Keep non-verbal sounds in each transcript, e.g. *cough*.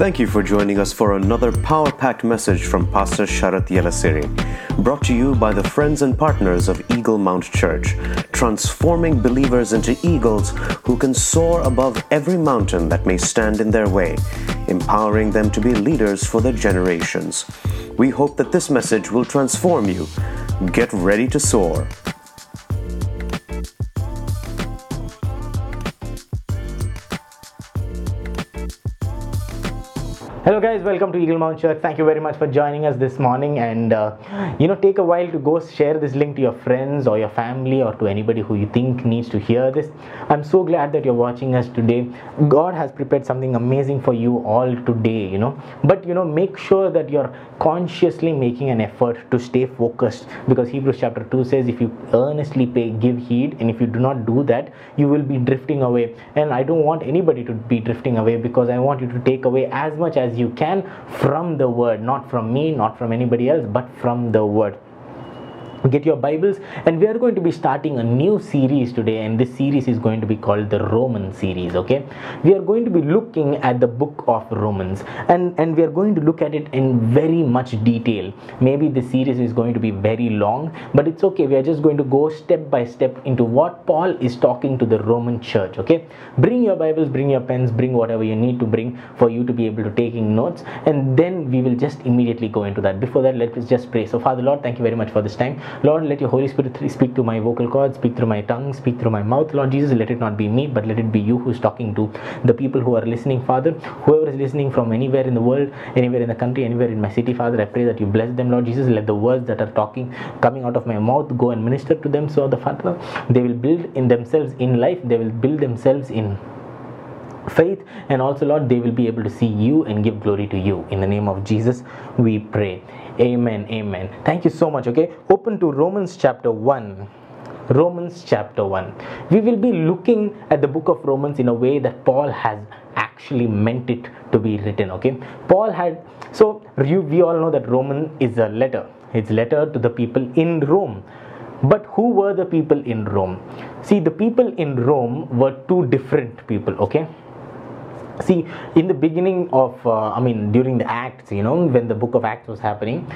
Thank you for joining us for another power packed message from Pastor Sharat Yelasiri, brought to you by the friends and partners of Eagle Mount Church, transforming believers into eagles who can soar above every mountain that may stand in their way, empowering them to be leaders for their generations. We hope that this message will transform you. Get ready to soar. Hello, guys. Welcome to Eagle Mount Church. Thank you very much for joining us this morning. And uh, you know, take a while to go share this link to your friends or your family or to anybody who you think needs to hear this. I'm so glad that you're watching us today. God has prepared something amazing for you all today. You know, but you know, make sure that you're consciously making an effort to stay focused because Hebrews chapter 2 says, if you earnestly pay, give heed, and if you do not do that, you will be drifting away. And I don't want anybody to be drifting away because I want you to take away as much as you can from the word, not from me, not from anybody else, but from the word get your bibles and we are going to be starting a new series today and this series is going to be called the roman series okay? We are going to be looking at the book of romans and and we are going to look at it in very much detail. Maybe the series is going to be very long but it's okay. We are just going to go step by step into what paul is talking to the roman church okay? Bring your bibles bring your pens bring whatever you need to bring for you to be able to taking notes and then we will just immediately go into that. Before that let's just pray. So father lord thank you very much for this time Lord, let your Holy Spirit speak to my vocal cords, speak through my tongue, speak through my mouth. Lord Jesus, let it not be me, but let it be you who's talking to the people who are listening, Father. Whoever is listening from anywhere in the world, anywhere in the country, anywhere in my city, Father, I pray that you bless them, Lord Jesus. Let the words that are talking, coming out of my mouth, go and minister to them. So, the Father, they will build in themselves in life, they will build themselves in faith and also lord they will be able to see you and give glory to you in the name of jesus we pray amen amen. Thank you so much okay? Open to romans chapter 1 romans chapter 1 we will be looking at the book of romans in a way that paul has actually meant it to be written okay? Paul had so you, we all know that roman is a letter. It's letter to the people in rome. But who were the people in rome? See the people in rome were two different people okay see in the beginning of uh, i mean during the acts you know when the book of acts was happening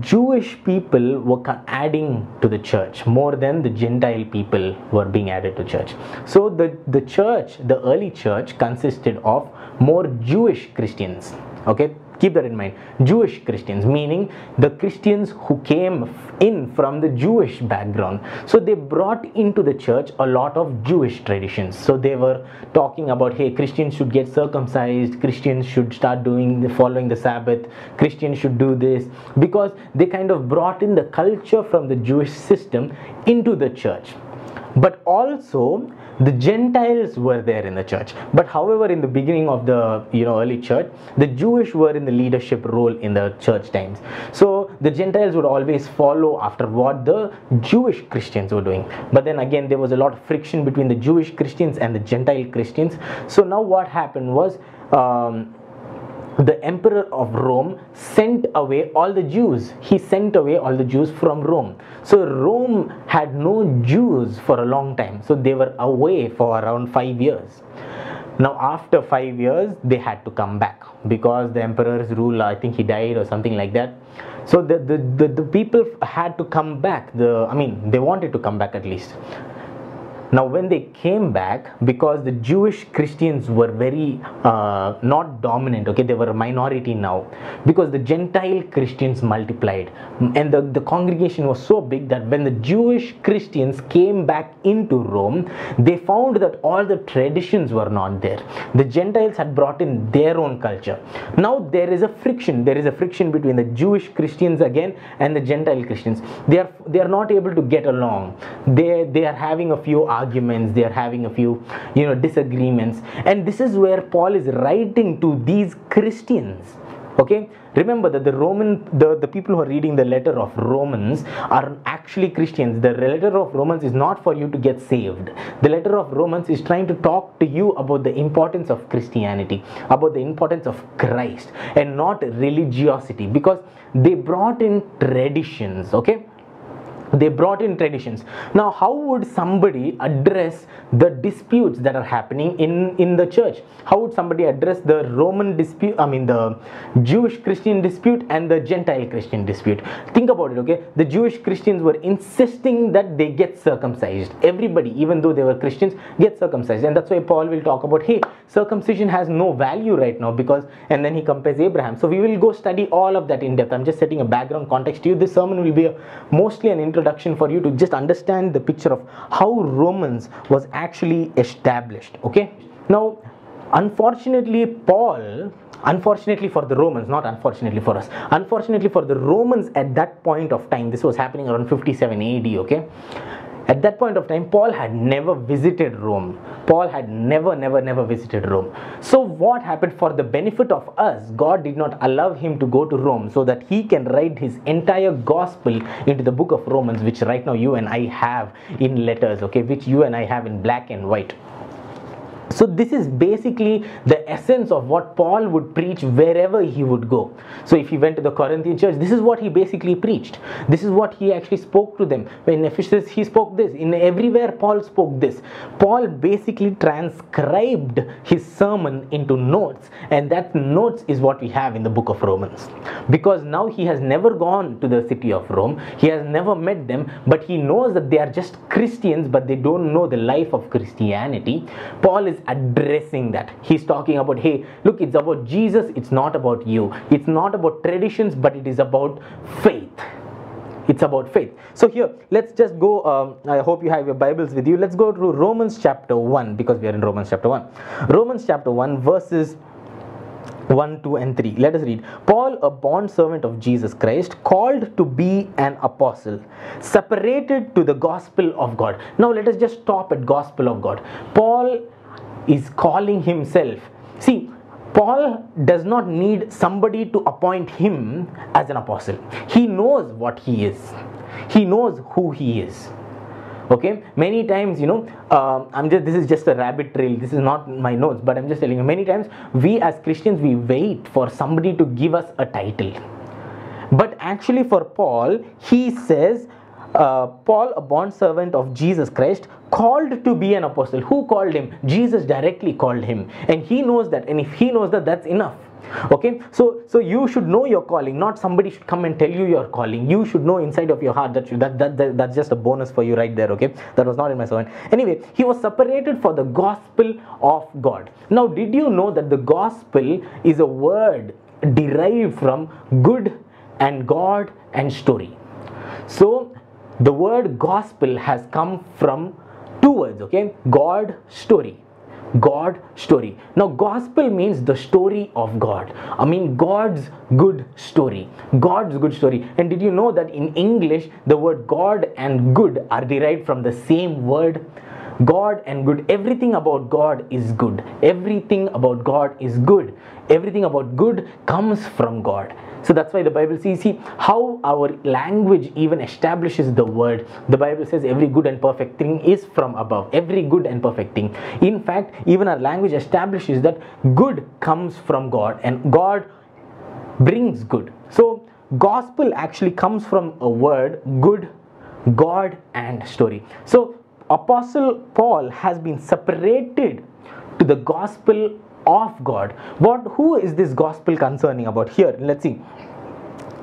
Jewish people were adding to the church more than the Gentile people were being added to church. So the, the church, the early church consisted of more Jewish Christians. Okay, keep that in mind. Jewish christians meaning the christians who came in from the jewish background. So they brought into the church a lot of jewish traditions. So they were talking about hey christians should get circumcised christians should start doing the following the sabbath christians should do this because they kind of brought in the culture from the jewish system into the church but also the gentiles were there in the church. But however in the beginning of the you know early church the jewish were in the leadership role in the church times. So the gentiles would always follow after what the jewish christians were doing. But then again there was a lot of friction between the jewish christians and the gentile christians. So now what happened was um, the emperor of Rome sent away all the Jews. He sent away all the Jews from Rome. So Rome had no Jews for a long time. So they were away for around five years. Now, after five years, they had to come back because the emperor's rule, I think he died or something like that. So the, the, the, the people had to come back. The I mean, they wanted to come back at least. Now, when they came back, because the Jewish Christians were very uh, not dominant, okay, they were a minority now, because the Gentile Christians multiplied, and the, the congregation was so big that when the Jewish Christians came back into Rome, they found that all the traditions were not there. The Gentiles had brought in their own culture. Now, there is a friction, there is a friction between the Jewish Christians again and the Gentile Christians. They are, they are not able to get along, they, they are having a few arguments they are having a few you know disagreements. And this is where paul is writing to these christians. Okay? Remember that the roman the, the people who are reading the letter of romans are actually christians. The letter of romans is not for you to get saved. The letter of romans is trying to talk to you about the importance of christianity about the importance of christ and not religiosity because they brought in traditions. Okay they brought in traditions. Now how would somebody address the disputes that are happening in in the church? How would somebody address the roman dispute i mean the jewish christian dispute and the gentile christian dispute? Think about it okay? The jewish christians were insisting that they get circumcised. Everybody even though they were christians get circumcised. And that's why paul will talk about hey circumcision has no value right now because and then he compares abraham. So we will go study all of that in depth. I'm just setting a background context to you. This sermon will be a, mostly an introduction for you to just understand the picture of how romans was actually established okay? Now unfortunately paul unfortunately for the romans not unfortunately for us unfortunately for the romans at that point of time this was happening around 57 ad okay at that point of time paul had never visited rome. Paul had never never never visited rome. So what happened for the benefit of us? God did not allow him to go to rome so that he can write his entire gospel into the book of romans which right now you and i have in letters okay which you and i have in black and white so this is basically the essence of what paul would preach wherever he would go. So if he went to the corinthian church this is what he basically preached. This is what he actually spoke to them. In ephesus he spoke this. In everywhere paul spoke this. Paul basically transcribed his sermon into notes and that notes is what we have in the book of romans. Because now he has never gone to the city of rome. He has never met them but he knows that they are just christians but they don't know the life of christianity. Paul is addressing that he's talking about hey look it's about jesus it's not about you it's not about traditions but it is about faith it's about faith so here let's just go um, i hope you have your bibles with you let's go to romans chapter 1 because we are in romans chapter 1 romans chapter 1 verses 1, 2, and 3. Let us read. Paul, a bond servant of Jesus Christ, called to be an apostle, separated to the gospel of God. Now, let us just stop at gospel of God. Paul is calling himself. See, Paul does not need somebody to appoint him as an apostle. He knows what he is, he knows who he is. Okay? Many times you know uh, i'm just this is just a rabbit trail. This is not my notes but i'm just telling you. Many times we as christians we wait for somebody to give us a title. But actually for paul he says uh, paul a bond servant of jesus christ called to be an apostle. Who called him? Jesus directly called him. And he knows that and if he knows that that's enough. Okay? So so you should know your calling. Not somebody should come and tell you your calling. You should know inside of your heart that you, that, that, that that's just a bonus for you right there okay? That was not in my sermon. Anyway he was separated for the gospel of god. Now did you know that the gospel is a word derived from good and god and story? So the word gospel has come from two words okay god story God story. Now, gospel means the story of God. I mean, God's good story. God's good story. And did you know that in English, the word God and good are derived from the same word? God and good. Everything about God is good. Everything about God is good. Everything about good comes from God. So that's why the Bible says, see how our language even establishes the word. The Bible says every good and perfect thing is from above. Every good and perfect thing. In fact, even our language establishes that good comes from God and God brings good. So gospel actually comes from a word good, God and story. So Apostle Paul has been separated to the gospel of God. What who is this gospel concerning about? Here? Let's see.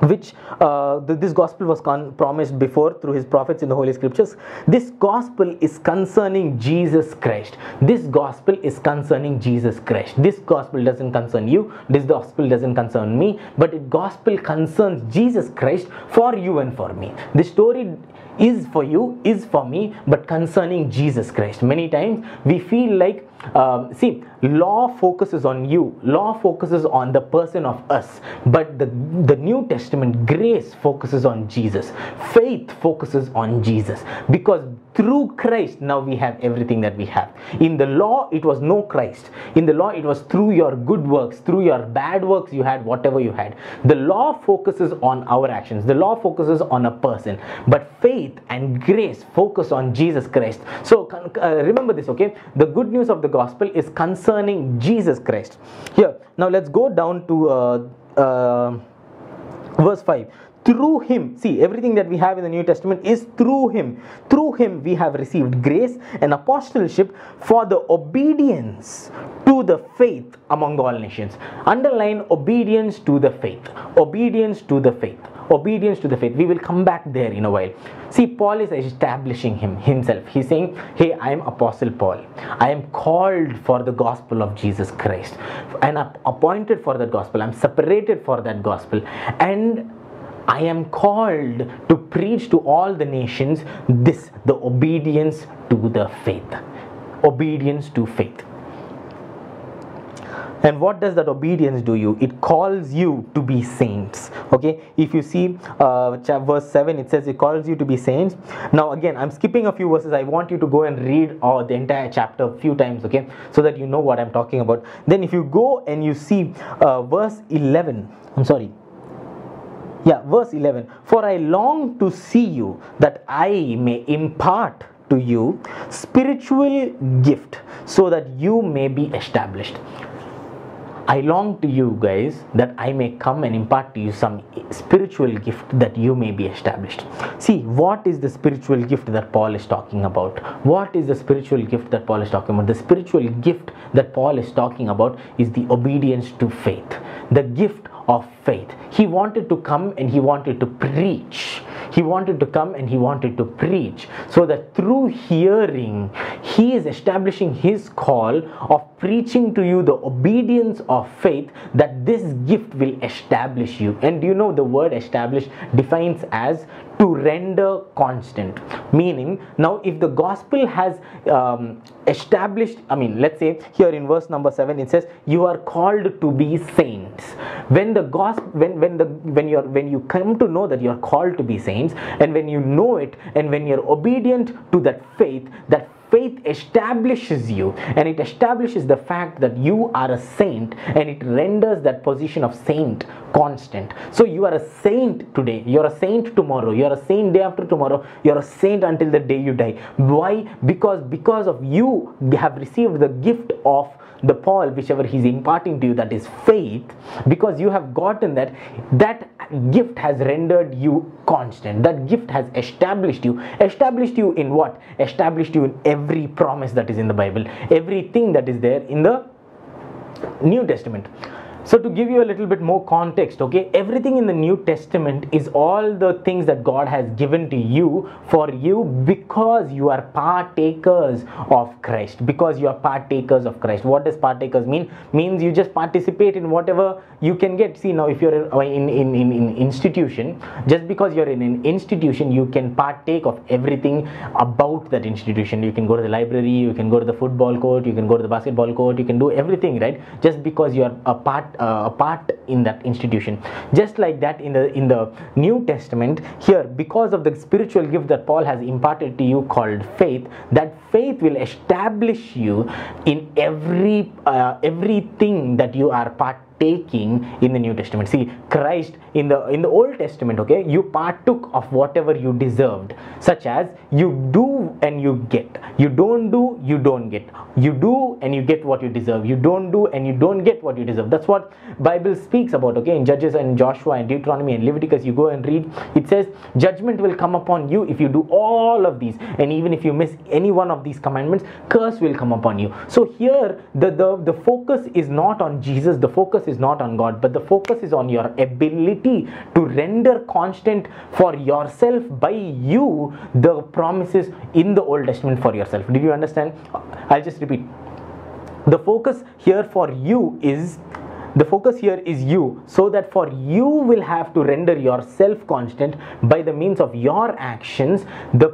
Which uh, the, this gospel was con- promised before through his prophets in the holy scriptures. This gospel is concerning jesus christ. This gospel is concerning jesus christ. This gospel doesn't concern you. This gospel doesn't concern me. But it gospel concerns jesus christ for you and for me. The story is for you is for me but concerning jesus christ. Many times we feel like um, see law focuses on you. Law focuses on the person of us. But the the new testament grace focuses on jesus. Faith focuses on jesus. Because through christ now we have everything that we have. In the law it was no christ. In the law it was through your good works through your bad works you had whatever you had. The law focuses on our actions. The law focuses on a person. But faith and grace focus on jesus christ. So uh, remember this okay? The good news of the gospel is concerning Jesus Christ. Here, now let's go down to uh, uh, verse 5 through him see everything that we have in the new testament is through him. Through him we have received grace and apostleship for the obedience to the faith among all nations. Underline obedience to the faith. Obedience to the faith obedience to the faith. We will come back there in a while. See paul is establishing him himself. He's saying hey i am apostle paul. I am called for the gospel of jesus christ. And i'm appointed for that gospel. I'm separated for that gospel. And I am called to preach to all the nations this the obedience to the faith. Obedience to faith. And what does that obedience do you? It calls you to be saints. Okay, if you see uh, verse 7, it says it calls you to be saints. Now, again, I'm skipping a few verses. I want you to go and read uh, the entire chapter a few times, okay, so that you know what I'm talking about. Then, if you go and you see uh, verse 11, I'm sorry, yeah verse 11 for i long to see you that i may impart to you spiritual gift so that you may be established I long to you guys that I may come and impart to you some spiritual gift that you may be established. See, what is the spiritual gift that Paul is talking about? What is the spiritual gift that Paul is talking about? The spiritual gift that Paul is talking about is the obedience to faith, the gift of faith. He wanted to come and he wanted to preach. He wanted to come and he wanted to preach so that through hearing, he is establishing his call of preaching to you the obedience of faith that this gift will establish you. And you know the word establish defines as to render constant. Meaning now if the gospel has um, established i mean let's say here in verse number 7 it says you are called to be saints. When the gospel when when the when you're when you come to know that you're called to be saints and when you know it and when you're obedient to that faith that faith establishes you and it establishes the fact that you are a saint and it renders that position of saint constant. So you are a saint today. You're a saint tomorrow. You're a saint day after tomorrow. You're a saint until the day you die. Why? Because because of you have received the gift of the Paul, whichever he's imparting to you, that is faith, because you have gotten that, that gift has rendered you constant. That gift has established you. Established you in what? Established you in every promise that is in the Bible, everything that is there in the New Testament. So, to give you a little bit more context, okay, everything in the New Testament is all the things that God has given to you for you because you are partakers of Christ. Because you are partakers of Christ. What does partakers mean? Means you just participate in whatever you can get. See, now if you're in, uh, in, in, in institution, just because you're in an institution, you can partake of everything about that institution. You can go to the library, you can go to the football court, you can go to the basketball court, you can do everything, right? Just because you are a part uh, a part in that institution. Just like that in the in the new testament here because of the spiritual gift that paul has imparted to you called faith that faith will establish you in every uh, everything that you are part taking in the new testament. See christ in the in the old testament okay you partook of whatever you deserved such as you do and you get. You don't do you don't get. You do and you get what you deserve. You don't do and you don't get what you deserve. That's what bible speaks about okay in judges and joshua and deuteronomy and leviticus. You go and read. It says judgment will come upon you if you do all of these. And even if you miss any one of these commandments curse will come upon you. So here the the, the focus is not on jesus. The focus is not on God, but the focus is on your ability to render constant for yourself by you the promises in the Old Testament for yourself. Did you understand? I'll just repeat. The focus here for you is the focus here is you so that for you will have to render yourself constant by the means of your actions the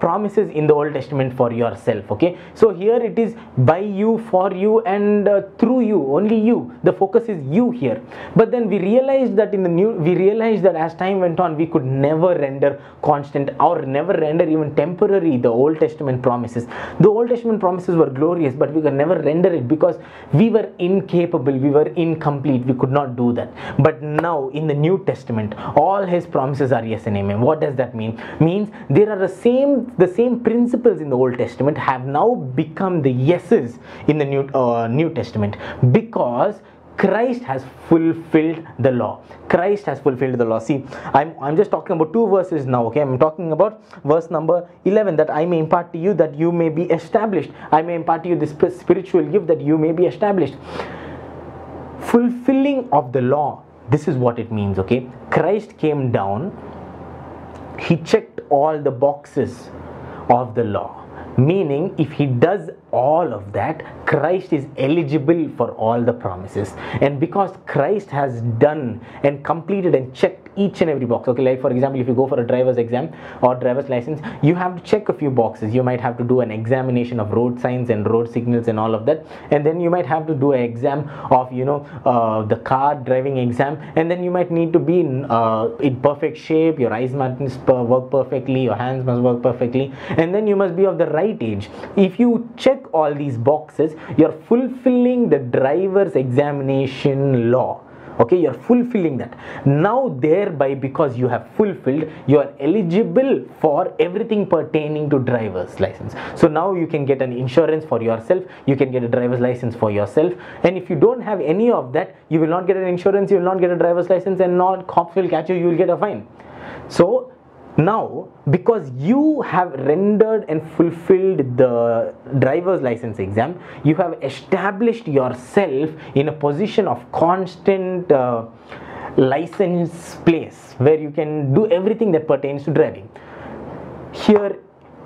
promises in the old testament for yourself okay? So here it is by you for you and uh, through you only you. The focus is you here. But then we realized that in the new we realized that as time went on we could never render constant or never render even temporary the old testament promises. The old testament promises were glorious but we could never render it because we were incapable we were in complete we could not do that but now in the new testament all his promises are yes and amen what does that mean means there are the same the same principles in the old testament have now become the yeses in the new uh, new testament because Christ has fulfilled the law. Christ has fulfilled the law. See, I'm, I'm just talking about two verses now, okay? I'm talking about verse number 11 that I may impart to you that you may be established. I may impart to you this spiritual gift that you may be established. Fulfilling of the law, this is what it means, okay? Christ came down, he checked all the boxes of the law. Meaning if he does all of that christ is eligible for all the promises. And because christ has done and completed and checked each and every box okay? Like for example if you go for a driver's exam or driver's license you have to check a few boxes. You might have to do an examination of road signs and road signals and all of that. And then you might have to do an exam of you know uh, the car driving exam. And then you might need to be in, uh, in perfect shape. Your eyes must work perfectly. Your hands must work perfectly. And then you must be of the right age. If you check all these boxes you're fulfilling the driver's examination law okay you're fulfilling that. Now thereby because you have fulfilled you are eligible for everything pertaining to driver's license. So now you can get an insurance for yourself. You can get a driver's license for yourself. And if you don't have any of that you will not get an insurance you will not get a driver's license and not cops will catch you you will get a fine. So now because you have rendered and fulfilled the driver's license exam you have established yourself in a position of constant uh, license place where you can do everything that pertains to driving here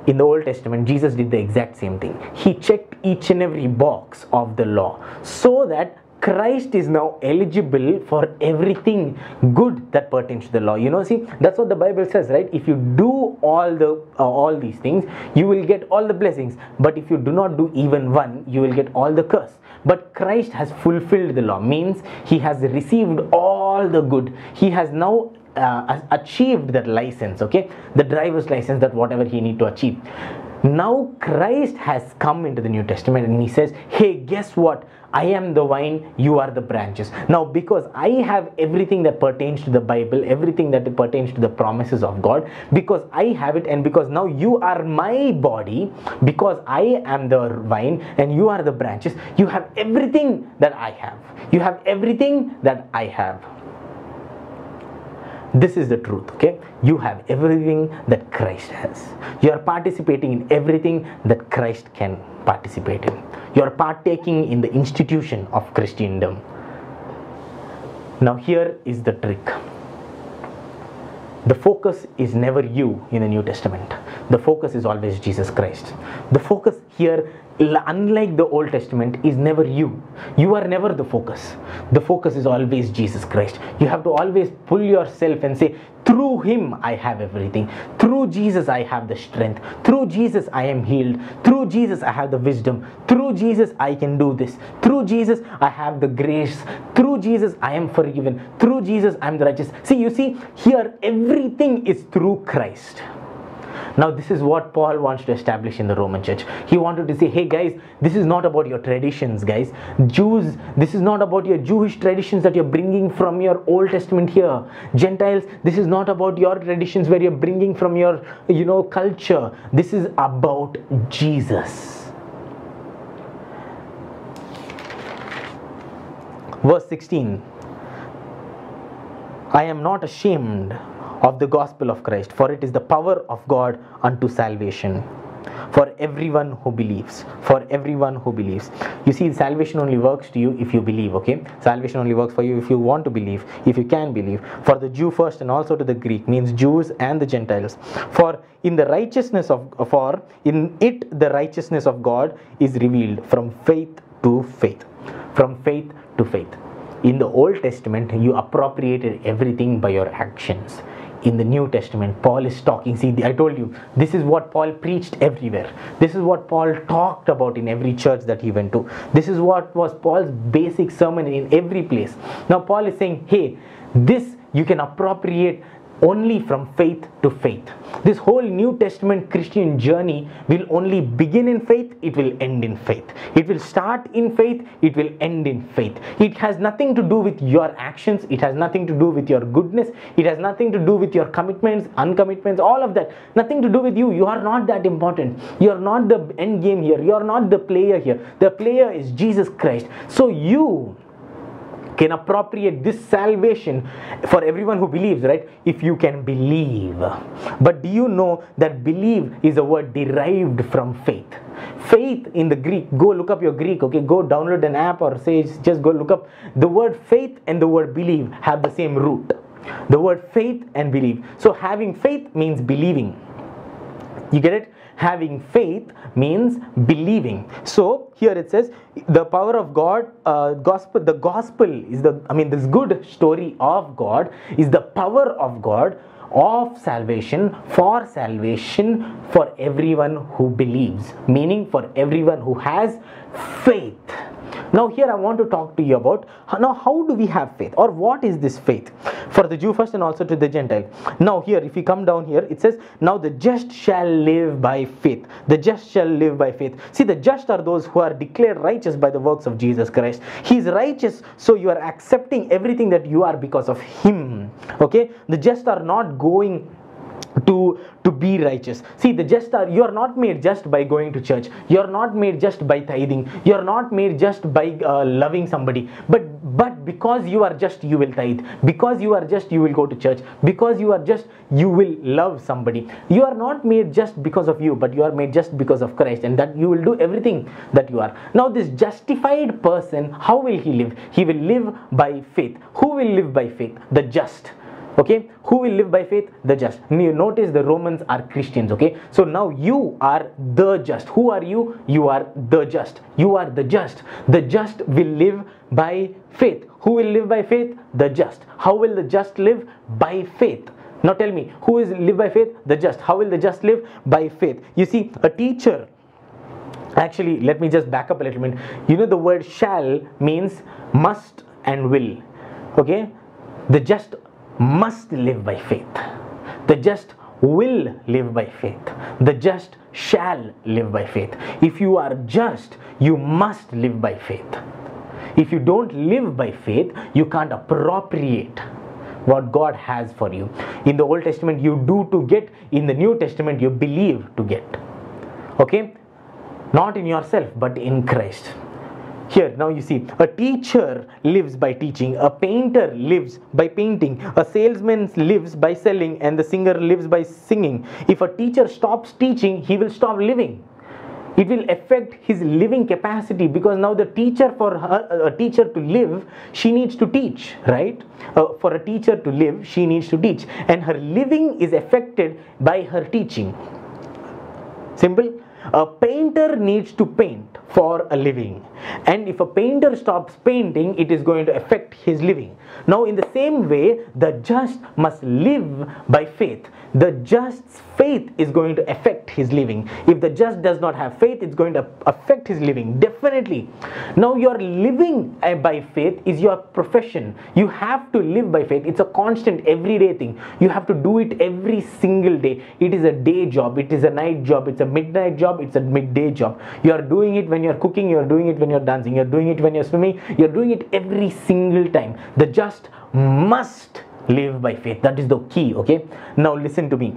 in the Old Testament, Jesus did the exact same thing. He checked each and every box of the law so that Christ is now eligible for everything good that pertains to the law. You know, see, that's what the Bible says, right? If you do all the uh, all these things, you will get all the blessings. But if you do not do even one, you will get all the curse. But Christ has fulfilled the law, means he has received all the good. He has now uh, achieved that license, okay? The driver's license, that whatever he need to achieve. Now Christ has come into the New Testament and he says, Hey, guess what? I am the vine, you are the branches. Now, because I have everything that pertains to the Bible, everything that pertains to the promises of God, because I have it, and because now you are my body, because I am the vine and you are the branches, you have everything that I have. You have everything that I have this is the truth okay you have everything that christ has you are participating in everything that christ can participate in you are partaking in the institution of christendom. Now here is the trick. The focus is never you in the new testament. The focus is always jesus christ. The focus here unlike the Old Testament, is never you. You are never the focus. The focus is always Jesus Christ. You have to always pull yourself and say, through Him I have everything. Through Jesus I have the strength. Through Jesus I am healed. Through Jesus I have the wisdom. Through Jesus I can do this. Through Jesus I have the grace. Through Jesus I am forgiven. Through Jesus I am the righteous. See, you see, here everything is through Christ. Now, this is what Paul wants to establish in the Roman church. He wanted to say, hey guys, this is not about your traditions, guys. Jews, this is not about your Jewish traditions that you're bringing from your Old Testament here. Gentiles, this is not about your traditions where you're bringing from your, you know, culture. This is about Jesus. Verse 16 I am not ashamed of the gospel of Christ, for it is the power of God unto salvation. For everyone who believes for everyone who believes. You see salvation only works to you if you believe okay? Salvation only works for you if you want to believe if you can believe. For the jew first and also to the greek means jews and the gentiles. For in the righteousness of for in it the righteousness of god is revealed from faith to faith from faith to faith in the old testament you appropriated everything by your actions in the New Testament, Paul is talking. See, I told you, this is what Paul preached everywhere. This is what Paul talked about in every church that he went to. This is what was Paul's basic sermon in every place. Now, Paul is saying, hey, this you can appropriate only from faith to faith. This whole New Testament Christian journey will only begin in faith, it will end in faith. It will start in faith, it will end in faith. It has nothing to do with your actions, it has nothing to do with your goodness, it has nothing to do with your commitments, uncommitments, all of that. Nothing to do with you. You are not that important. You are not the end game here. You are not the player here. The player is Jesus Christ. So you can appropriate this salvation for everyone who believes, right? If you can believe. But do you know that believe is a word derived from faith? Faith in the Greek, go look up your Greek, okay? Go download an app or say, just go look up. The word faith and the word believe have the same root. The word faith and believe. So having faith means believing. You get it? Having faith means believing. So here it says the power of God, uh, gospel. The gospel is the. I mean, this good story of God is the power of God of salvation for salvation for everyone who believes meaning for everyone who has faith now here i want to talk to you about now how do we have faith or what is this faith? For the jew first and also to the gentile. Now here if you come down here it says now the just shall live by faith. The just shall live by faith. See the just are those who are declared righteous by the works of jesus christ. He is righteous so you are accepting everything that you are because of him. Okay? The just are not going to to be righteous. See the just are you are not made just by going to church. You are not made just by tithing. You are not made just by uh, loving somebody. But but because you are just you will tithe. Because you are just you will go to church. Because you are just you will love somebody. You are not made just because of you but you are made just because of christ and that you will do everything that you are. Now this justified person how will he live? He will live by faith. Who will live by faith? The just okay? Who will live by faith? The just. Notice the romans are christians okay? So now you are the just. Who are you? You are the just. You are the just. The just will live by faith. Who will live by faith? The just. How will the just live? By faith. Now tell me who is live by faith? The just. How will the just live? By faith. You see a teacher actually let me just back up a little bit. You know the word shall means must and will. Okay? The just must live by faith. The just will live by faith. The just shall live by faith. If you are just, you must live by faith. If you don't live by faith, you can't appropriate what God has for you. In the Old Testament, you do to get, in the New Testament, you believe to get. Okay? Not in yourself, but in Christ. Here, now you see, a teacher lives by teaching, a painter lives by painting, a salesman lives by selling, and the singer lives by singing. If a teacher stops teaching, he will stop living. It will affect his living capacity because now the teacher, for her, a teacher to live, she needs to teach, right? Uh, for a teacher to live, she needs to teach, and her living is affected by her teaching. Simple a painter needs to paint for a living. And if a painter stops painting, it is going to affect his living. Now, in the same way, the just must live by faith. The just's faith is going to affect his living. If the just does not have faith, it's going to affect his living. Definitely. Now, your living uh, by faith is your profession. You have to live by faith. It's a constant, everyday thing. You have to do it every single day. It is a day job, it is a night job, it's a midnight job, it's a midday job. You are doing it when you're cooking, you're doing it when you're dancing, you're doing it when you're swimming, you're doing it every single time. The just must live by faith that is the key okay now listen to me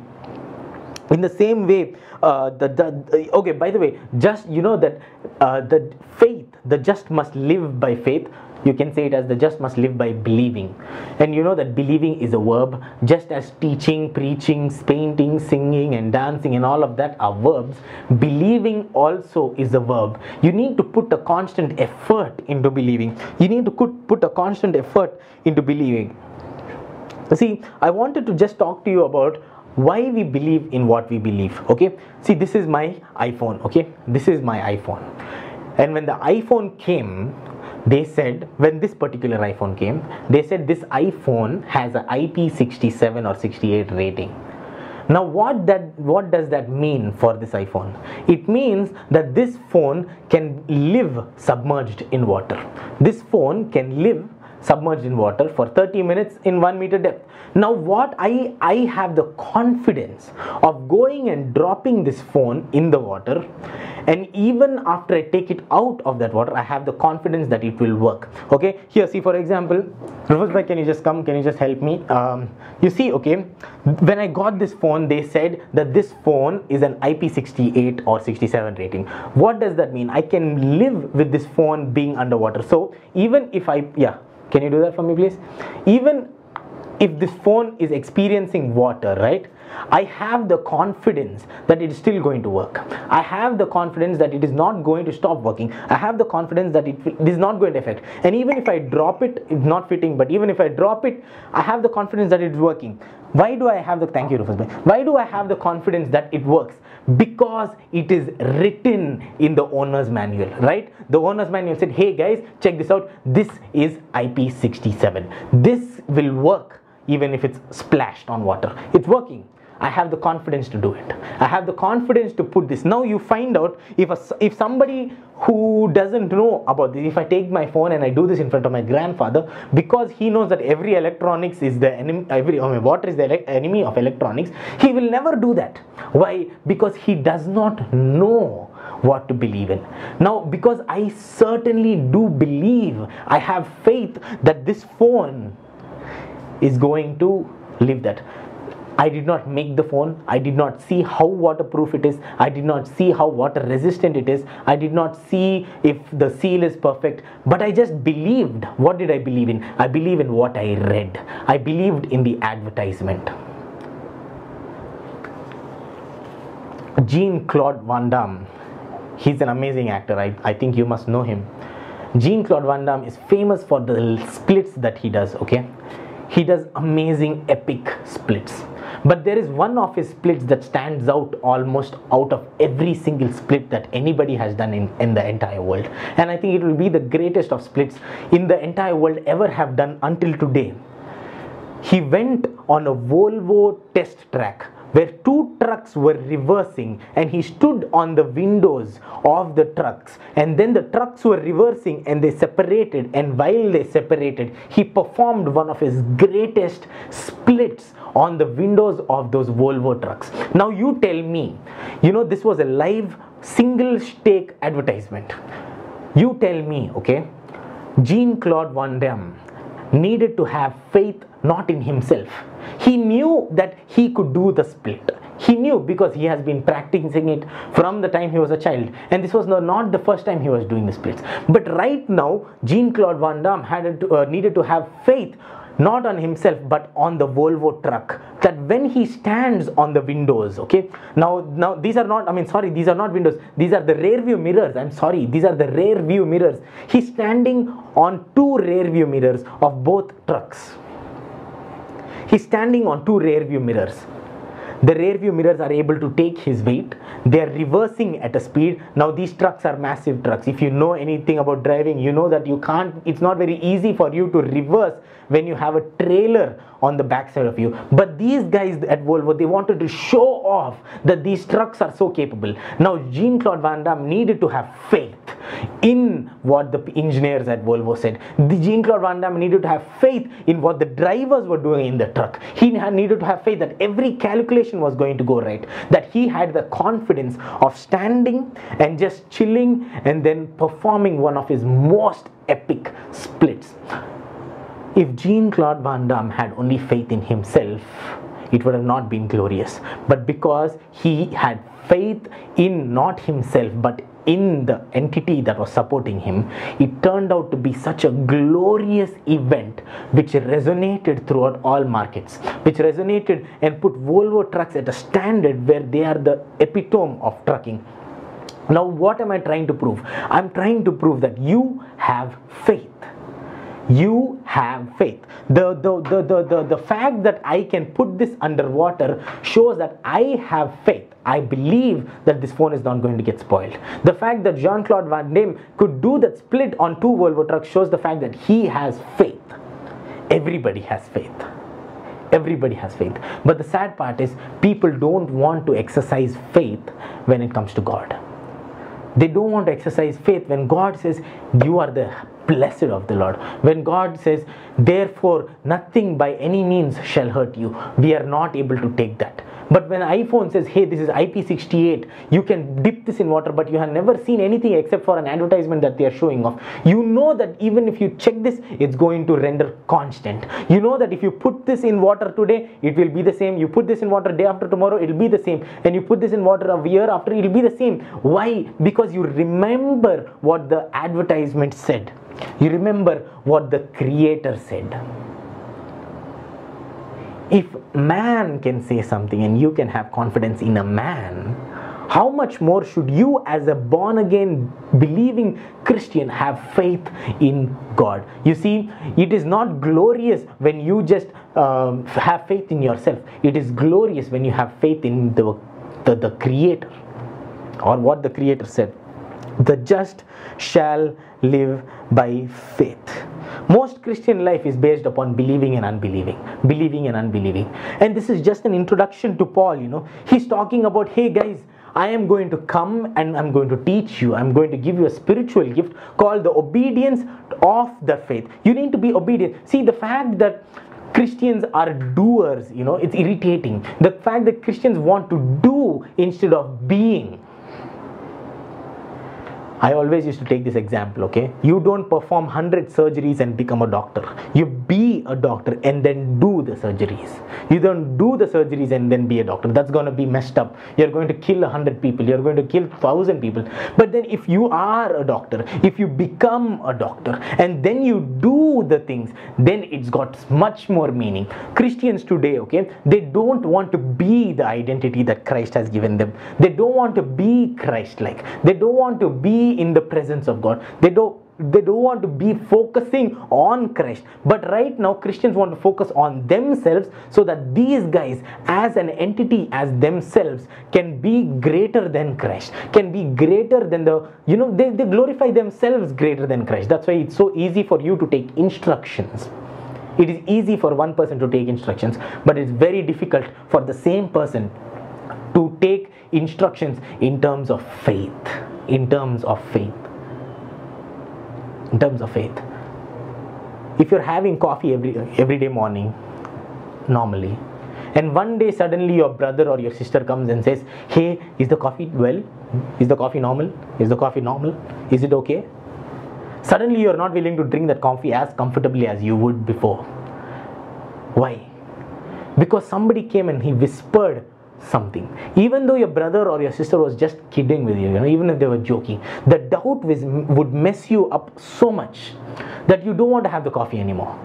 in the same way uh, the, the okay by the way just you know that uh, the faith the just must live by faith you can say it as the just must live by believing. And you know that believing is a verb just as teaching preaching painting singing and dancing and all of that are verbs believing also is a verb. You need to put a constant effort into believing. You need to put, a constant effort into believing. See i wanted to just talk to you about why we believe in what we believe okay? See this is my iphone okay? This is my iphone. And when the iphone came they said when this particular iphone came they said this iphone has an ip67 or 68 rating. Now what that what does that mean for this iphone? It means that this phone can live submerged in water. This phone can live submerged in water for 30 minutes in 1 meter depth. Now what i i have the confidence of going and dropping this phone in the water and even after i take it out of that water i have the confidence that it will work. Okay? Here see for example reverse Rufus can you just come? Can you just help me? Um, you see okay when i got this phone they said that this phone is an ip68 or 67 rating. What does that mean? I can live with this phone being underwater. So even if i yeah Can you do that for me, please? Even if this phone is experiencing water, right? I have the confidence that it is still going to work. I have the confidence that it is not going to stop working. I have the confidence that it, is not going to affect. And even if I drop it, it's not fitting, but even if I drop it, I have the confidence that it's working. Why do I have the thank you, Rufus? Why do I have the confidence that it works? Because it is written in the owner's manual, right? The owner's manual said, hey guys, check this out. This is IP67. This will work even if it's splashed on water. It's working. I have the confidence to do it. I have the confidence to put this. Now you find out if a, if somebody who doesn't know about this, if I take my phone and I do this in front of my grandfather, because he knows that every electronics is the enemy, every I mean, water is the enemy of electronics, he will never do that. Why? Because he does not know what to believe in. Now, because I certainly do believe, I have faith that this phone is going to live that. I did not make the phone. I did not see how waterproof it is. I did not see how water resistant it is. I did not see if the seal is perfect. But I just believed. What did I believe in? I believe in what I read. I believed in the advertisement. Jean Claude Van Damme. He's an amazing actor. I, I think you must know him. Jean Claude Van Damme is famous for the splits that he does, okay? He does amazing epic splits. But there is one of his splits that stands out almost out of every single split that anybody has done in, in the entire world. And I think it will be the greatest of splits in the entire world ever have done until today. He went on a Volvo test track where two trucks were reversing and he stood on the windows of the trucks. And then the trucks were reversing and they separated. And while they separated he performed one of his greatest splits on the windows of those Volvo trucks. Now you tell me you know this was a live single stake advertisement. You tell me okay Jean Claude Van Damme needed to have faith not in himself. He knew that he could do the split. He knew because he has been practicing it from the time he was a child. And this was not the first time he was doing the splits. But right now, Jean Claude Van Damme had to, uh, needed to have faith not on himself but on the Volvo truck that when he stands on the windows okay now now these are not I mean sorry these are not windows these are the rear view mirrors I'm sorry these are the rear view mirrors he's standing on two rear view mirrors of both trucks he's standing on two rear view mirrors. The rear view mirrors are able to take his weight. They are reversing at a speed. Now these trucks are massive trucks. If you know anything about driving you know that you can't it's not very easy for you to reverse when you have a trailer on the backside of you. But these guys at volvo they wanted to show off that these trucks are so capable. Now jean claude van damme needed to have faith in what the engineers at volvo said. The jean claude van damme needed to have faith in what the drivers were doing in the truck. He needed to have faith that every calculation was going to go right that he had the confidence of standing and just chilling and then performing one of his most epic splits if Jean Claude Van Damme had only faith in himself, it would have not been glorious. But because he had faith in not himself but in the entity that was supporting him, it turned out to be such a glorious event which resonated throughout all markets, which resonated and put Volvo trucks at a standard where they are the epitome of trucking. Now, what am I trying to prove? I'm trying to prove that you have faith you have faith the, the the, the the the fact that i can put this underwater shows that i have faith I believe that this phone is not going to get spoiled. The fact that Jean Claude Van Damme could do that split on two Volvo trucks shows the fact that he has faith. Everybody has faith. Everybody has faith. But the sad part is, people don't want to exercise faith when it comes to God. They don't want to exercise faith when God says, You are the blessed of the Lord. When God says, Therefore, nothing by any means shall hurt you, we are not able to take that. But when iPhone says, Hey, this is IP68, you can dip this in water, but you have never seen anything except for an advertisement that they are showing off. You know that even if you check this, it's going to render constant. You know that if you put this in water today, it will be the same. You put this in water day after tomorrow, it'll be the same. And you put this in water a year after, it'll be the same. Why? Because you remember what the advertisement said You remember what the Creator said. If man can say something and you can have confidence in a man, how much more should you, as a born again believing Christian, have faith in God? You see, it is not glorious when you just um, have faith in yourself, it is glorious when you have faith in the, the, the Creator or what the Creator said. The just shall live by faith. Most Christian life is based upon believing and unbelieving, believing and unbelieving. And this is just an introduction to Paul, you know. He's talking about, hey guys, I am going to come and I'm going to teach you. I'm going to give you a spiritual gift called the obedience of the faith. You need to be obedient. See, the fact that Christians are doers, you know, it's irritating. The fact that Christians want to do instead of being I always used to take this example, okay? You don't perform 100 surgeries and become a doctor. You be a doctor and then do the surgeries. You don't do the surgeries and then be a doctor. That's going to be messed up. You're going to kill 100 people. You're going to kill 1,000 people. But then if you are a doctor, if you become a doctor and then you do the things, then it's got much more meaning. Christians today, okay, they don't want to be the identity that Christ has given them. They don't want to be Christ like. They don't want to be in the presence of God. They don't they don't want to be focusing on Christ. But right now, Christians want to focus on themselves so that these guys, as an entity, as themselves, can be greater than Christ, can be greater than the, you know, they, they glorify themselves greater than Christ. That's why it's so easy for you to take instructions. It is easy for one person to take instructions, but it's very difficult for the same person to take instructions in terms of faith in terms of faith. In terms of faith. If you're having coffee every every day morning, normally, and one day suddenly your brother or your sister comes and says, Hey, is the coffee well? Is the coffee normal? Is the coffee normal? Is it okay? Suddenly you're not willing to drink that coffee as comfortably as you would before. Why? Because somebody came and he whispered something. Even though your brother or your sister was just kidding with you you know even if they were joking the doubt would mess you up so much that you don't want to have the coffee anymore.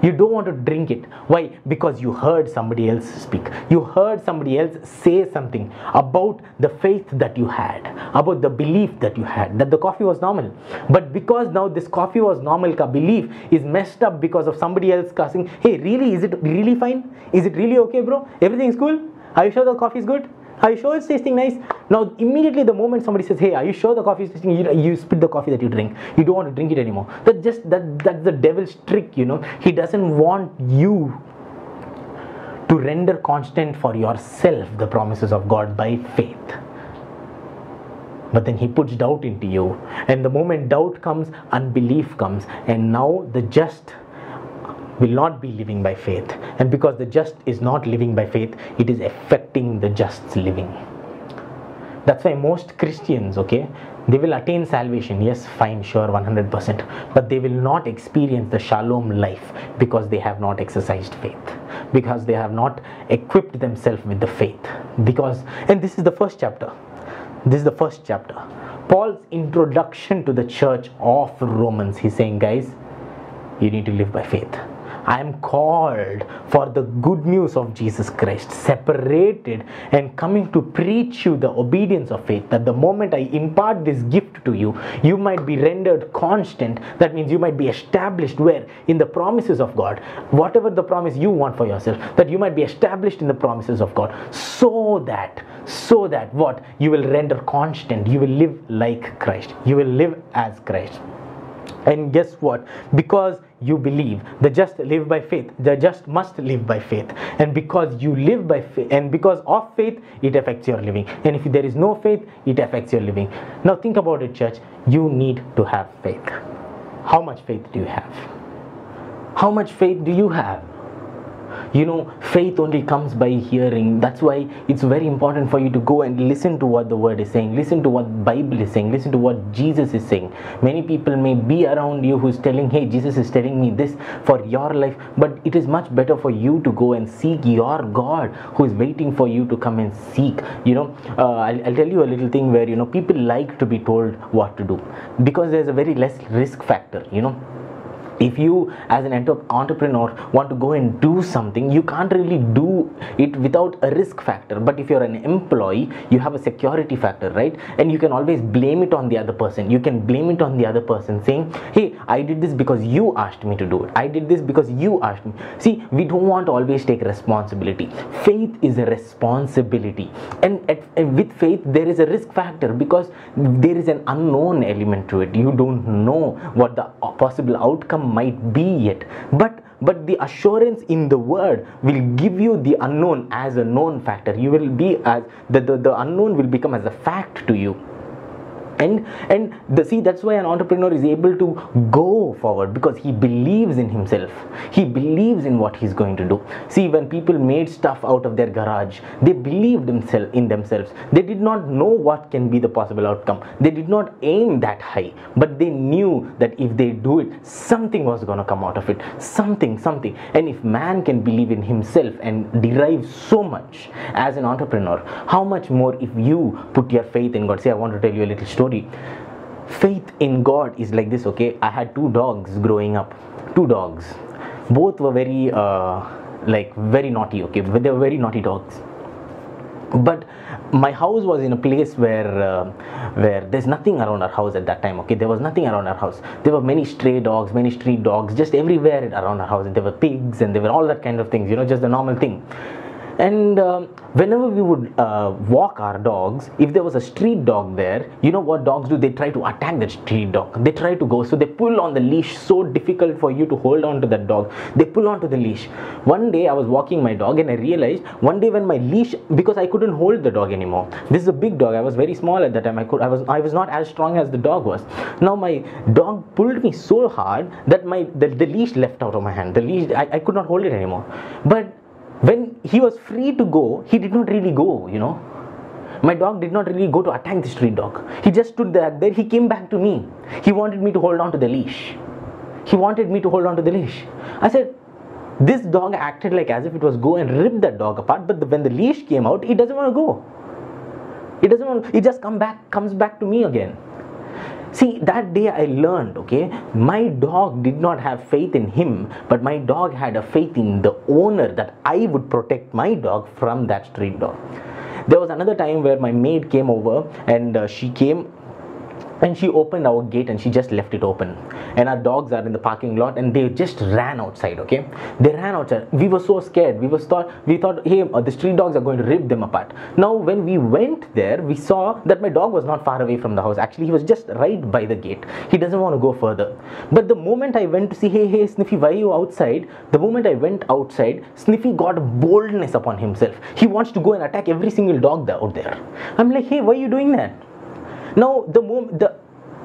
You don't want to drink it. Why? Because you heard somebody else speak. You heard somebody else say something about the faith that you had about the belief that you had that the coffee was normal. But because now this coffee was normal ka belief is messed up because of somebody else cussing hey really is it really fine? Is it really okay bro? Everything is cool are you sure the coffee is good? Are you sure it's tasting nice? Now, immediately the moment somebody says, "Hey, are you sure the coffee is tasting?" You, you spit the coffee that you drink. You don't want to drink it anymore. That just that that's the devil's trick. You know, he doesn't want you to render constant for yourself the promises of God by faith. But then he puts doubt into you, and the moment doubt comes, unbelief comes, and now the just will not be living by faith. And because the just is not living by faith, it is affecting the just's living. That's why most Christians, okay, they will attain salvation. Yes, fine, sure, 100%. But they will not experience the shalom life because they have not exercised faith. Because they have not equipped themselves with the faith. Because, and this is the first chapter. This is the first chapter. Paul's introduction to the church of Romans, he's saying, guys, you need to live by faith I am called for the good news of Jesus Christ, separated and coming to preach you the obedience of faith. That the moment I impart this gift to you, you might be rendered constant. That means you might be established where? In the promises of God. Whatever the promise you want for yourself, that you might be established in the promises of God. So that, so that what? You will render constant. You will live like Christ. You will live as Christ. And guess what? Because you believe, the just live by faith. The just must live by faith. And because you live by faith, and because of faith, it affects your living. And if there is no faith, it affects your living. Now think about it, church. You need to have faith. How much faith do you have? How much faith do you have? You know faith only comes by hearing. That's why it's very important for you to go and listen to what the word is saying. Listen to what bible is saying. Listen to what jesus is saying. Many people may be around you who's telling hey jesus is telling me this for your life but it is much better for you to go and seek your god who is waiting for you to come and seek. You know uh, I'll, I'll tell you a little thing where you know people like to be told what to do because there's a very less risk factor you know if you as an entrepreneur want to go and do something you can't really do it without a risk factor. But if you're an employee you have a security factor right? And you can always blame it on the other person. You can blame it on the other person saying hey i did this because you asked me to do it. I did this because you asked me. See we don't want to always take responsibility. Faith is a responsibility. And, at, and with faith there is a risk factor because there is an unknown element to it. You don't know what the possible outcome might be yet. But but the assurance in the word will give you the unknown as a known factor. You will be as the, the, the unknown will become as a fact to you and and the see that's why an entrepreneur is able to go forward because he believes in himself. He believes in what he's going to do. See when people made stuff out of their garage they believed themselves in themselves. They did not know what can be the possible outcome. They did not aim that high. But they knew that if they do it something was going to come out of it. Something something. And if man can believe in himself and derive so much as an entrepreneur how much more if you put your faith in god? Say i want to tell you a little story story. Faith in god is like this okay? I had two dogs growing up. Two dogs. Both were very uh, like very naughty okay? They were very naughty dogs. But my house was in a place where uh, where there's nothing around our house at that time okay? There was nothing around our house. There were many stray dogs many street dogs just everywhere around our house. And there were pigs and there were all that kind of things you know just the normal thing and um, whenever we would uh, walk our dogs if there was a street dog there you know what dogs do? They try to attack the street dog. They try to go. So they pull on the leash. So difficult for you to hold on to that dog. They pull onto the leash. One day i was walking my dog and i realized one day when my leash because i couldn't hold the dog anymore. This is a big dog. I was very small at that time. I could i was i was not as strong as the dog was. Now my dog pulled me so hard that my the, the leash left out of my hand. The leash I, I could not hold it anymore. But when he was free to go, he did not really go, you know. My dog did not really go to attack the street dog. He just stood there. Then he came back to me. He wanted me to hold on to the leash. He wanted me to hold on to the leash. I said, this dog acted like as if it was go and rip that dog apart. But the, when the leash came out, he doesn't want to go. He doesn't want. He just come back, comes back to me again see that day i learned okay my dog did not have faith in him but my dog had a faith in the owner that i would protect my dog from that street dog. There was another time where my maid came over and uh, she came and she opened our gate and she just left it open. And our dogs are in the parking lot and they just ran outside okay? They ran outside. We were so scared. We was thought we thought hey uh, the street dogs are going to rip them apart. Now when we went there we saw that my dog was not far away from the house. Actually he was just right by the gate. He doesn't want to go further. But the moment i went to see hey hey sniffy why are you outside? The moment i went outside sniffy got boldness upon himself. He wants to go and attack every single dog out there. I'm like hey why are you doing that now the moment the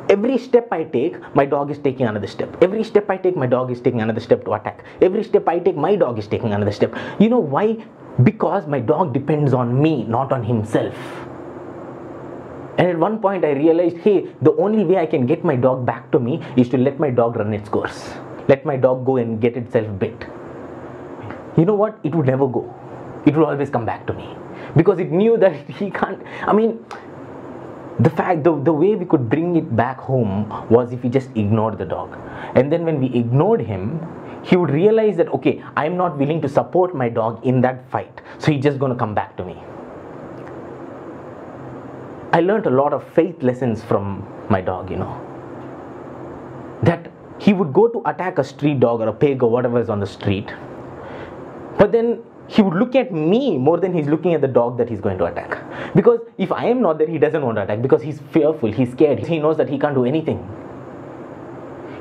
every step I take, my dog is taking another step. Every step I take, my dog is taking another step to attack. Every step I take, my dog is taking another step. You know why? Because my dog depends on me, not on himself. And at one point, I realized hey, the only way I can get my dog back to me is to let my dog run its course. Let my dog go and get itself bit. You know what? It would never go. It would always come back to me because it knew that *laughs* he can't. I mean, the fact the, the way we could bring it back home was if we just ignored the dog. And then when we ignored him he would realize that okay i'm not willing to support my dog in that fight. So he's just going to come back to me. I learned a lot of faith lessons from my dog you know. That he would go to attack a street dog or a pig or whatever is on the street. But then he would look at me more than he's looking at the dog that he's going to attack. Because if I am not there, he doesn't want to attack because he's fearful, he's scared, he knows that he can't do anything.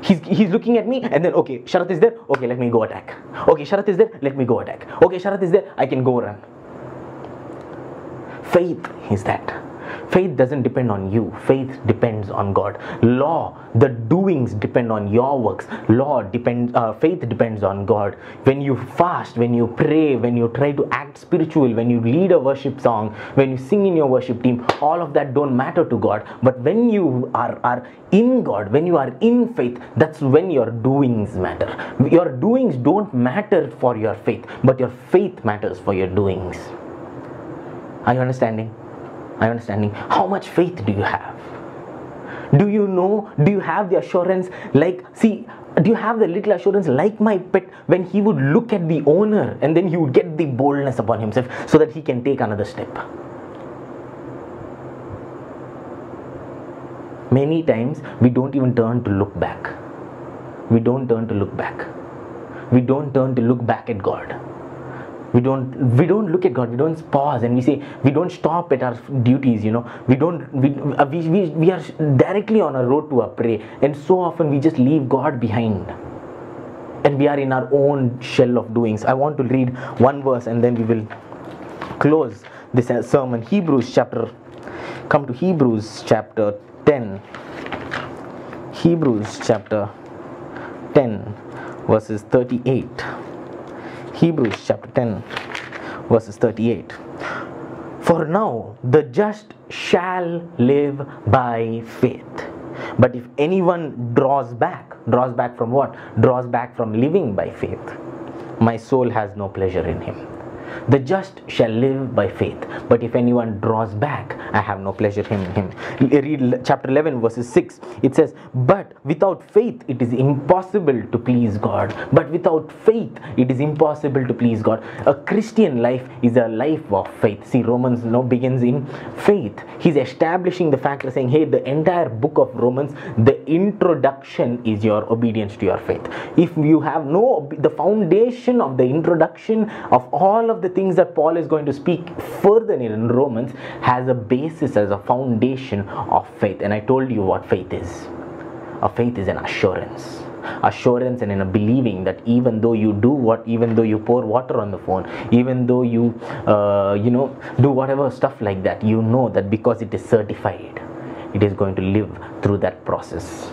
He's, he's looking at me and then, okay, Sharat is there, okay, let me go attack. Okay, Sharat is there, let me go attack. Okay, Sharat is there, I can go run. Faith is that. Faith doesn't depend on you, faith depends on God. Law, the doings depend on your works. Law depends, uh, faith depends on God. When you fast, when you pray, when you try to act spiritual, when you lead a worship song, when you sing in your worship team, all of that don't matter to God. But when you are, are in God, when you are in faith, that's when your doings matter. Your doings don't matter for your faith, but your faith matters for your doings. Are you understanding? You understanding? How much faith do you have? Do you know? Do you have the assurance? Like, see, do you have the little assurance like my pet when he would look at the owner and then he would get the boldness upon himself so that he can take another step? Many times we don't even turn to look back. We don't turn to look back. We don't turn to look back at God we don't we don't look at god we don't pause and we say we don't stop at our duties you know. We don't we, uh, we, we, are directly on a road to a prey and so often we just leave god behind. And we are in our own shell of doings. I want to read one verse and then we will close this uh, sermon. Hebrews chapter come to hebrews chapter 10 hebrews chapter 10 verses 38 Hebrews chapter 10, verses 38. For now the just shall live by faith. But if anyone draws back, draws back from what? Draws back from living by faith, my soul has no pleasure in him. The just shall live by faith, but if anyone draws back, I have no pleasure in him. Read chapter 11, verses 6. It says, But without faith it is impossible to please God. But without faith it is impossible to please God. A Christian life is a life of faith. See, Romans now begins in faith. He's establishing the fact saying, Hey, the entire book of Romans, the introduction is your obedience to your faith. If you have no, the foundation of the introduction of all of the things that Paul is going to speak further in Romans has a basis as a foundation of faith. And I told you what faith is. A faith is an assurance assurance and in a believing that even though you do what even though you pour water on the phone even though you uh, you know do whatever stuff like that you know that because it is certified it is going to live through that process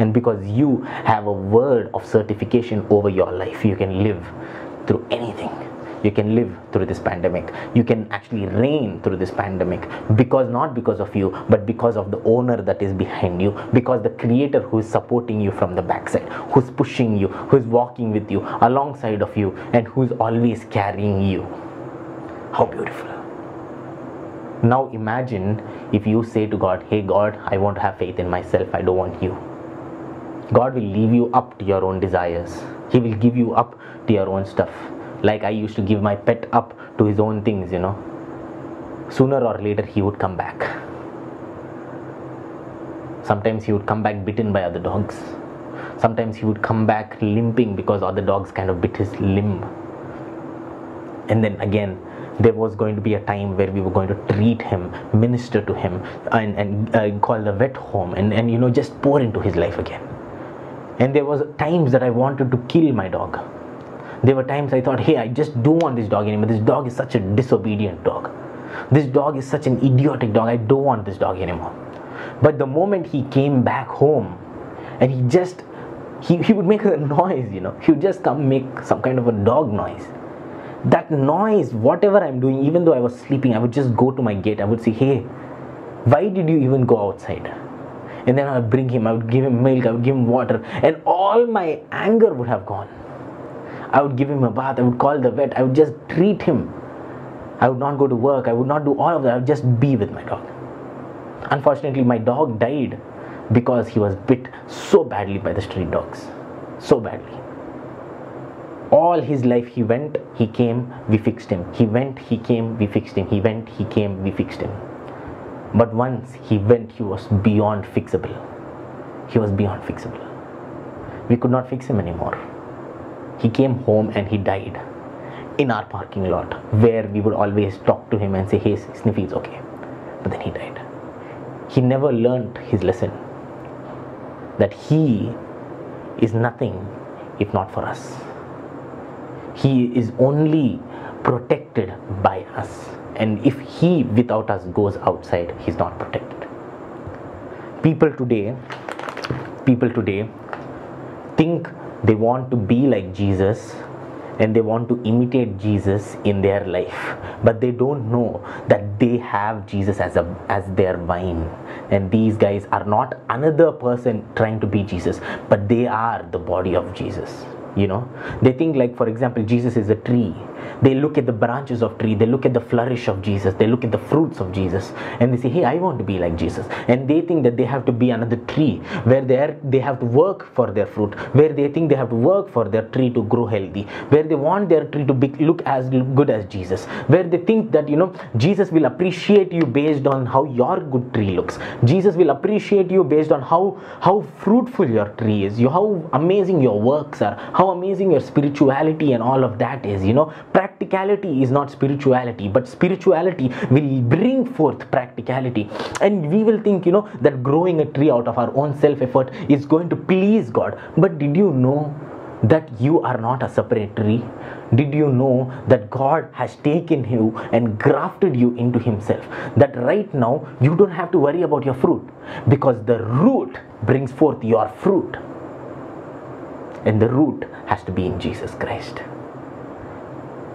and because you have a word of certification over your life you can live through anything you can live through this pandemic you can actually reign through this pandemic because not because of you but because of the owner that is behind you because the creator who is supporting you from the backside who's pushing you who's walking with you alongside of you and who's always carrying you how beautiful now imagine if you say to God, Hey God, I want to have faith in myself, I don't want you. God will leave you up to your own desires. He will give you up to your own stuff. Like I used to give my pet up to his own things, you know. Sooner or later, he would come back. Sometimes he would come back bitten by other dogs. Sometimes he would come back limping because other dogs kind of bit his limb. And then again, there was going to be a time where we were going to treat him, minister to him, and, and uh, call the vet home, and, and you know just pour into his life again. And there was times that I wanted to kill my dog. There were times I thought, hey, I just don't want this dog anymore. This dog is such a disobedient dog. This dog is such an idiotic dog. I don't want this dog anymore. But the moment he came back home, and he just he, he would make a *laughs* noise, you know, he would just come make some kind of a dog noise that noise, whatever I'm doing, even though I was sleeping, I would just go to my gate. I would say, Hey, why did you even go outside? And then I would bring him, I would give him milk, I would give him water, and all my anger would have gone. I would give him a bath, I would call the vet, I would just treat him. I would not go to work, I would not do all of that, I would just be with my dog. Unfortunately, my dog died because he was bit so badly by the street dogs. So badly all his life he went he came we fixed him he went he came we fixed him he went he came we fixed him but once he went he was beyond fixable he was beyond fixable we could not fix him anymore he came home and he died in our parking lot where we would always talk to him and say hey sniffy is okay. But then he died. He never learned his lesson that he is nothing if not for us. He is only protected by us. And if he without us goes outside he's not protected. People today people today think they want to be like jesus and they want to imitate jesus in their life. But they don't know that they have jesus as a as their vine. And these guys are not another person trying to be jesus but they are the body of jesus. You know? They think like for example jesus is a tree they look at the branches of tree. They look at the flourish of jesus. They look at the fruits of jesus. And they say hey i want to be like jesus. And they think that they have to be another tree where they are they have to work for their fruit where they think they have to work for their tree to grow healthy where they want their tree to be, look as good as jesus where they think that you know jesus will appreciate you based on how your good tree looks. Jesus will appreciate you based on how how fruitful your tree is you how amazing your works are how amazing your spirituality and all of that is you know practicality is not spirituality but spirituality will bring forth practicality and we will think you know that growing a tree out of our own self effort is going to please god but did you know that you are not a separate tree? Did you know that God has taken you and grafted you into Himself? That right now you don't have to worry about your fruit because the root brings forth your fruit. And the root has to be in Jesus Christ.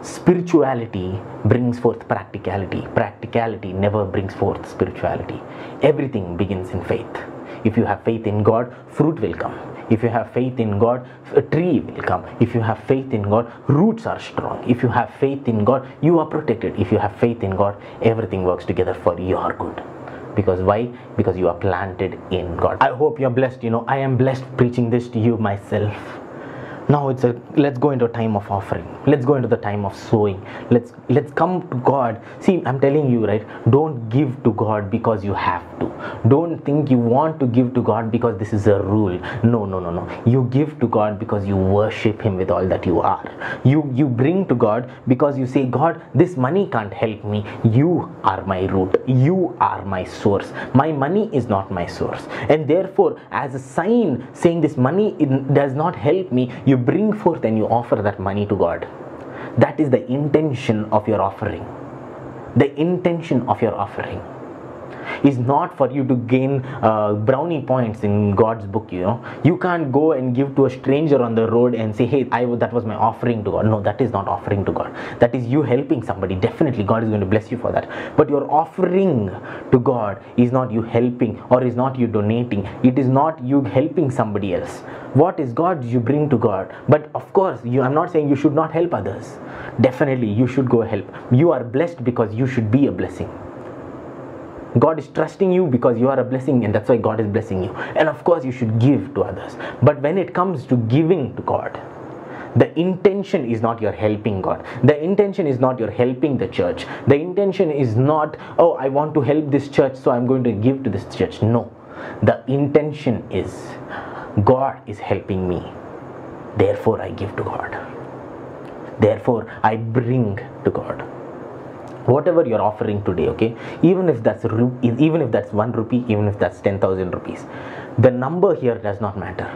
Spirituality brings forth practicality. Practicality never brings forth spirituality. Everything begins in faith. If you have faith in God, fruit will come. If you have faith in God, a tree will come. If you have faith in God, roots are strong. If you have faith in God, you are protected. If you have faith in God, everything works together for your good because why because you are planted in god i hope you're blessed you know i am blessed preaching this to you myself now it's a let's go into a time of offering. Let's go into the time of sowing. Let's let's come to god. See i'm telling you right? Don't give to god because you have to. Don't think you want to give to god because this is a rule. No no no no. You give to god because you worship him with all that you are. You you bring to god because you say god this money can't help me. You are my root. You are my source. My money is not my source. And therefore as a sign saying this money does not help me you bring forth and you offer that money to God. That is the intention of your offering. The intention of your offering is not for you to gain uh, brownie points in God's book. You know, you can't go and give to a stranger on the road and say, "Hey, I that was my offering to God." No, that is not offering to God. That is you helping somebody. Definitely, God is going to bless you for that. But your offering to God is not you helping or is not you donating. It is not you helping somebody else. What is God you bring to God? But of course, you. I'm not saying you should not help others. Definitely, you should go help. You are blessed because you should be a blessing. God is trusting you because you are a blessing, and that's why God is blessing you. And of course, you should give to others. But when it comes to giving to God, the intention is not you're helping God. The intention is not you're helping the church. The intention is not, oh, I want to help this church, so I'm going to give to this church. No. The intention is, God is helping me. Therefore, I give to God. Therefore, I bring to God whatever you're offering today okay? Even if that's even if that's 1 rupee even if that's 10000 rupees the number here does not matter.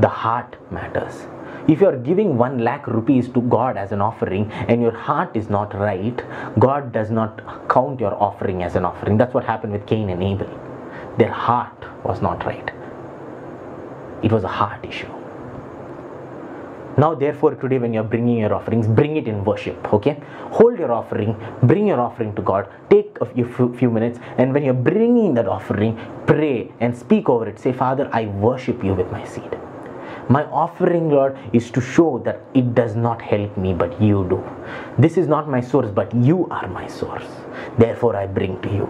The heart matters. If you are giving 1 lakh rupees to god as an offering and your heart is not right god does not count your offering as an offering. That's what happened with cain and abel. Their heart was not right. It was a heart issue now therefore today when you're bringing your offerings bring it in worship okay? Hold your offering bring your offering to god take a few, few minutes and when you're bringing that offering pray and speak over it. Say father i worship you with my seed. My offering lord is to show that it does not help me but you do. This is not my source but you are my source. Therefore i bring to you.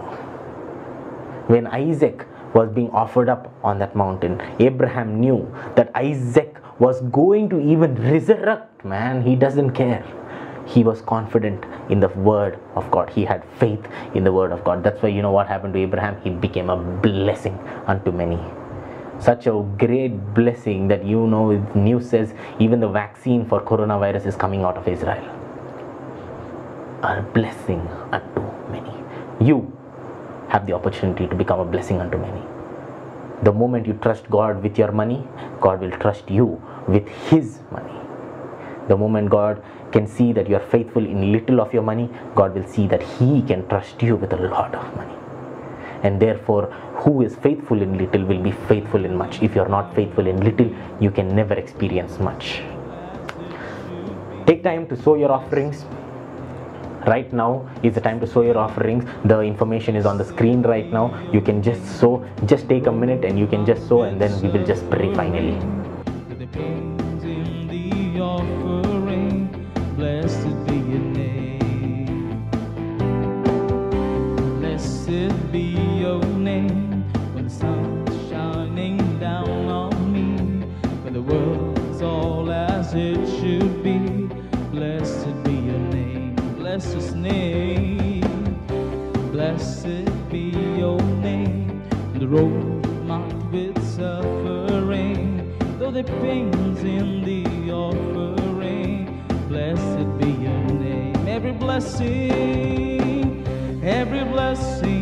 When isaac was being offered up on that mountain abraham knew that isaac was going to even resurrect, man. He doesn't care. He was confident in the word of God. He had faith in the word of God. That's why you know what happened to Abraham? He became a blessing unto many. Such a great blessing that you know, news says even the vaccine for coronavirus is coming out of Israel. A blessing unto many. You have the opportunity to become a blessing unto many. The moment you trust God with your money, God will trust you with His money. The moment God can see that you are faithful in little of your money, God will see that He can trust you with a lot of money. And therefore, who is faithful in little will be faithful in much. If you are not faithful in little, you can never experience much. Take time to sow your offerings right now is the time to sow your offerings. The information is on the screen right now. You can just sow just take a minute and you can just sow and then we will just pray finally the pains in the offering. Blessed be your name. Every blessing, every blessing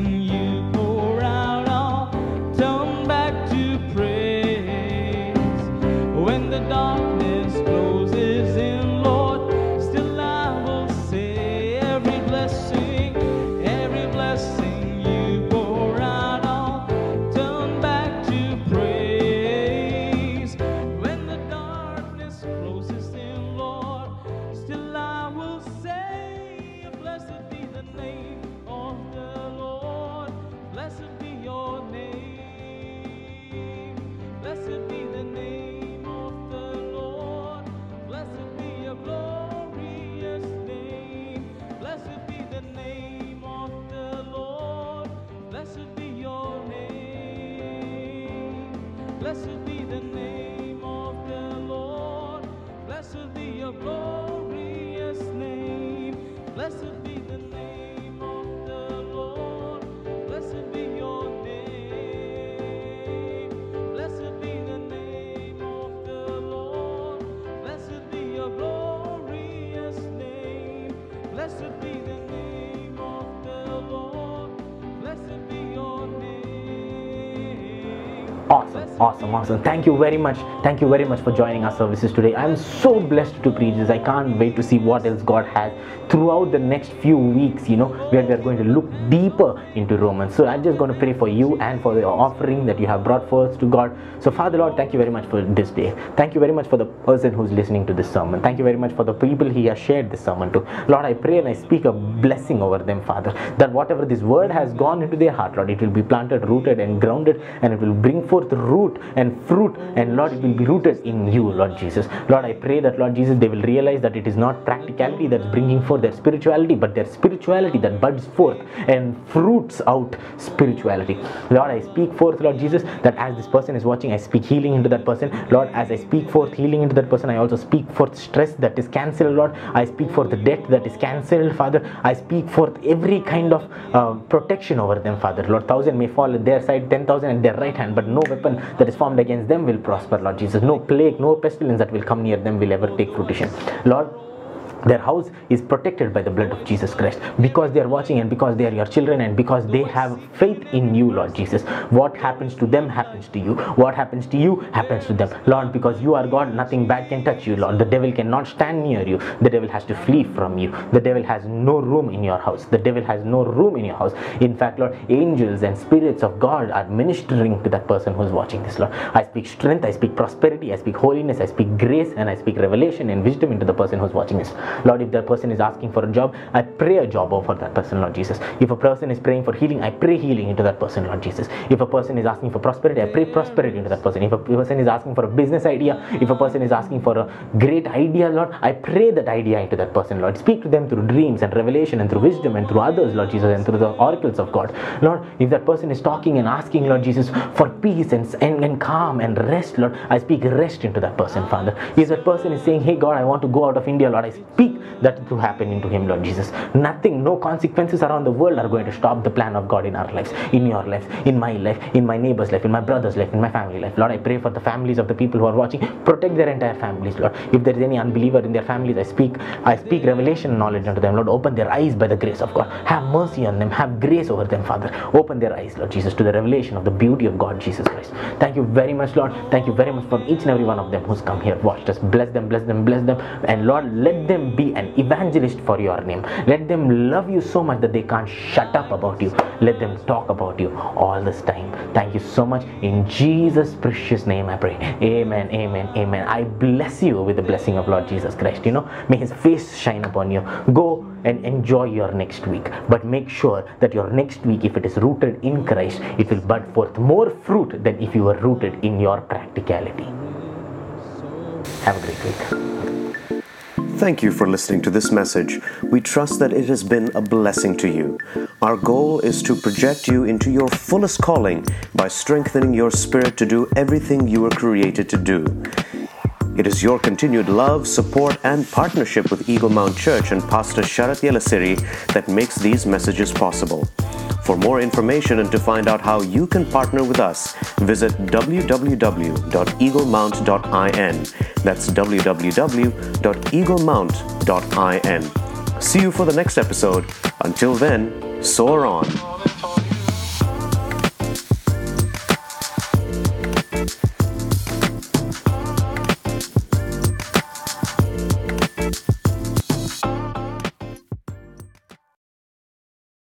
Awesome, awesome. Thank you very much. Thank you very much for joining our services today. I'm so blessed to preach this. I can't wait to see what else God has throughout the next few weeks, you know, where we are going to look deeper into Romans. So I'm just going to pray for you and for the offering that you have brought forth to God. So, Father Lord, thank you very much for this day. Thank you very much for the person who's listening to this sermon. Thank you very much for the people he has shared this sermon to. Lord, I pray and I speak a blessing over them, Father, that whatever this word has gone into their heart, Lord, it will be planted, rooted, and grounded, and it will bring forth root and fruit, and Lord, it will be rooted in you, Lord Jesus. Lord, I pray that, Lord Jesus, they will realize that it is not practicality that's bringing forth their spirituality, but their spirituality that buds forth and fruits out spirituality. Lord, I speak forth, Lord Jesus, that as this person is watching, I speak healing into that person. Lord, as I speak forth healing into that person, I also speak forth stress that is cancelled, Lord. I speak forth the debt that is cancelled, Father. I speak forth every kind of uh, protection over them, Father. Lord, thousand may fall at their side, ten thousand at their right hand, but no weapon that is formed against them will prosper, Lord Jesus. No plague, no pestilence that will come near them will ever take fruition. Lord, their house is protected by the blood of Jesus Christ because they are watching and because they are your children and because they have faith in you, Lord Jesus. What happens to them happens to you. What happens to you happens to them, Lord, because you are God, nothing bad can touch you, Lord. The devil cannot stand near you, the devil has to flee from you. The devil has no room in your house, the devil has no room in your house. In fact, Lord, angels and spirits of God are ministering to that person who's watching this, Lord. I speak strength, I speak prosperity, I speak holiness, I speak grace, and I speak revelation and wisdom into the person who's watching this. Lord, if that person is asking for a job, I pray a job over that person, Lord Jesus. If a person is praying for healing, I pray healing into that person, Lord Jesus. If a person is asking for prosperity, I pray prosperity into that person. If a person is asking for a business idea, if a person is asking for a great idea, Lord, I pray that idea into that person, Lord. Speak to them through dreams and revelation and through wisdom and through others, Lord Jesus, and through the oracles of God. Lord, if that person is talking and asking, Lord Jesus, for peace and, and, and calm and rest, Lord, I speak rest into that person, Father. If that person is saying, Hey God, I want to go out of India, Lord, I speak speak that to happen into him, Lord Jesus. Nothing, no consequences around the world are going to stop the plan of God in our lives, in your life, in my life, in my neighbor's life, in my brother's life, in my family life. Lord, I pray for the families of the people who are watching. Protect their entire families, Lord. If there is any unbeliever in their families, I speak, I speak revelation knowledge unto them. Lord, open their eyes by the grace of God. Have mercy on them. Have grace over them, Father. Open their eyes, Lord Jesus, to the revelation of the beauty of God, Jesus Christ. Thank you very much, Lord. Thank you very much for each and every one of them who's come here, watched us. Bless them, bless them, bless them. And Lord, let them be an evangelist for your name. Let them love you so much that they can't shut up about you. Let them talk about you all this time. Thank you so much. In Jesus' precious name, I pray. Amen, amen, amen. I bless you with the blessing of Lord Jesus Christ. You know, may his face shine upon you. Go and enjoy your next week. But make sure that your next week, if it is rooted in Christ, it will bud forth more fruit than if you were rooted in your practicality. Have a great week. Thank you for listening to this message. We trust that it has been a blessing to you. Our goal is to project you into your fullest calling by strengthening your spirit to do everything you were created to do. It is your continued love, support, and partnership with Eagle Mount Church and Pastor Sharat Yelasiri that makes these messages possible. For more information and to find out how you can partner with us, visit www.eaglemount.in. That's www.eaglemount.in. See you for the next episode. Until then, soar on.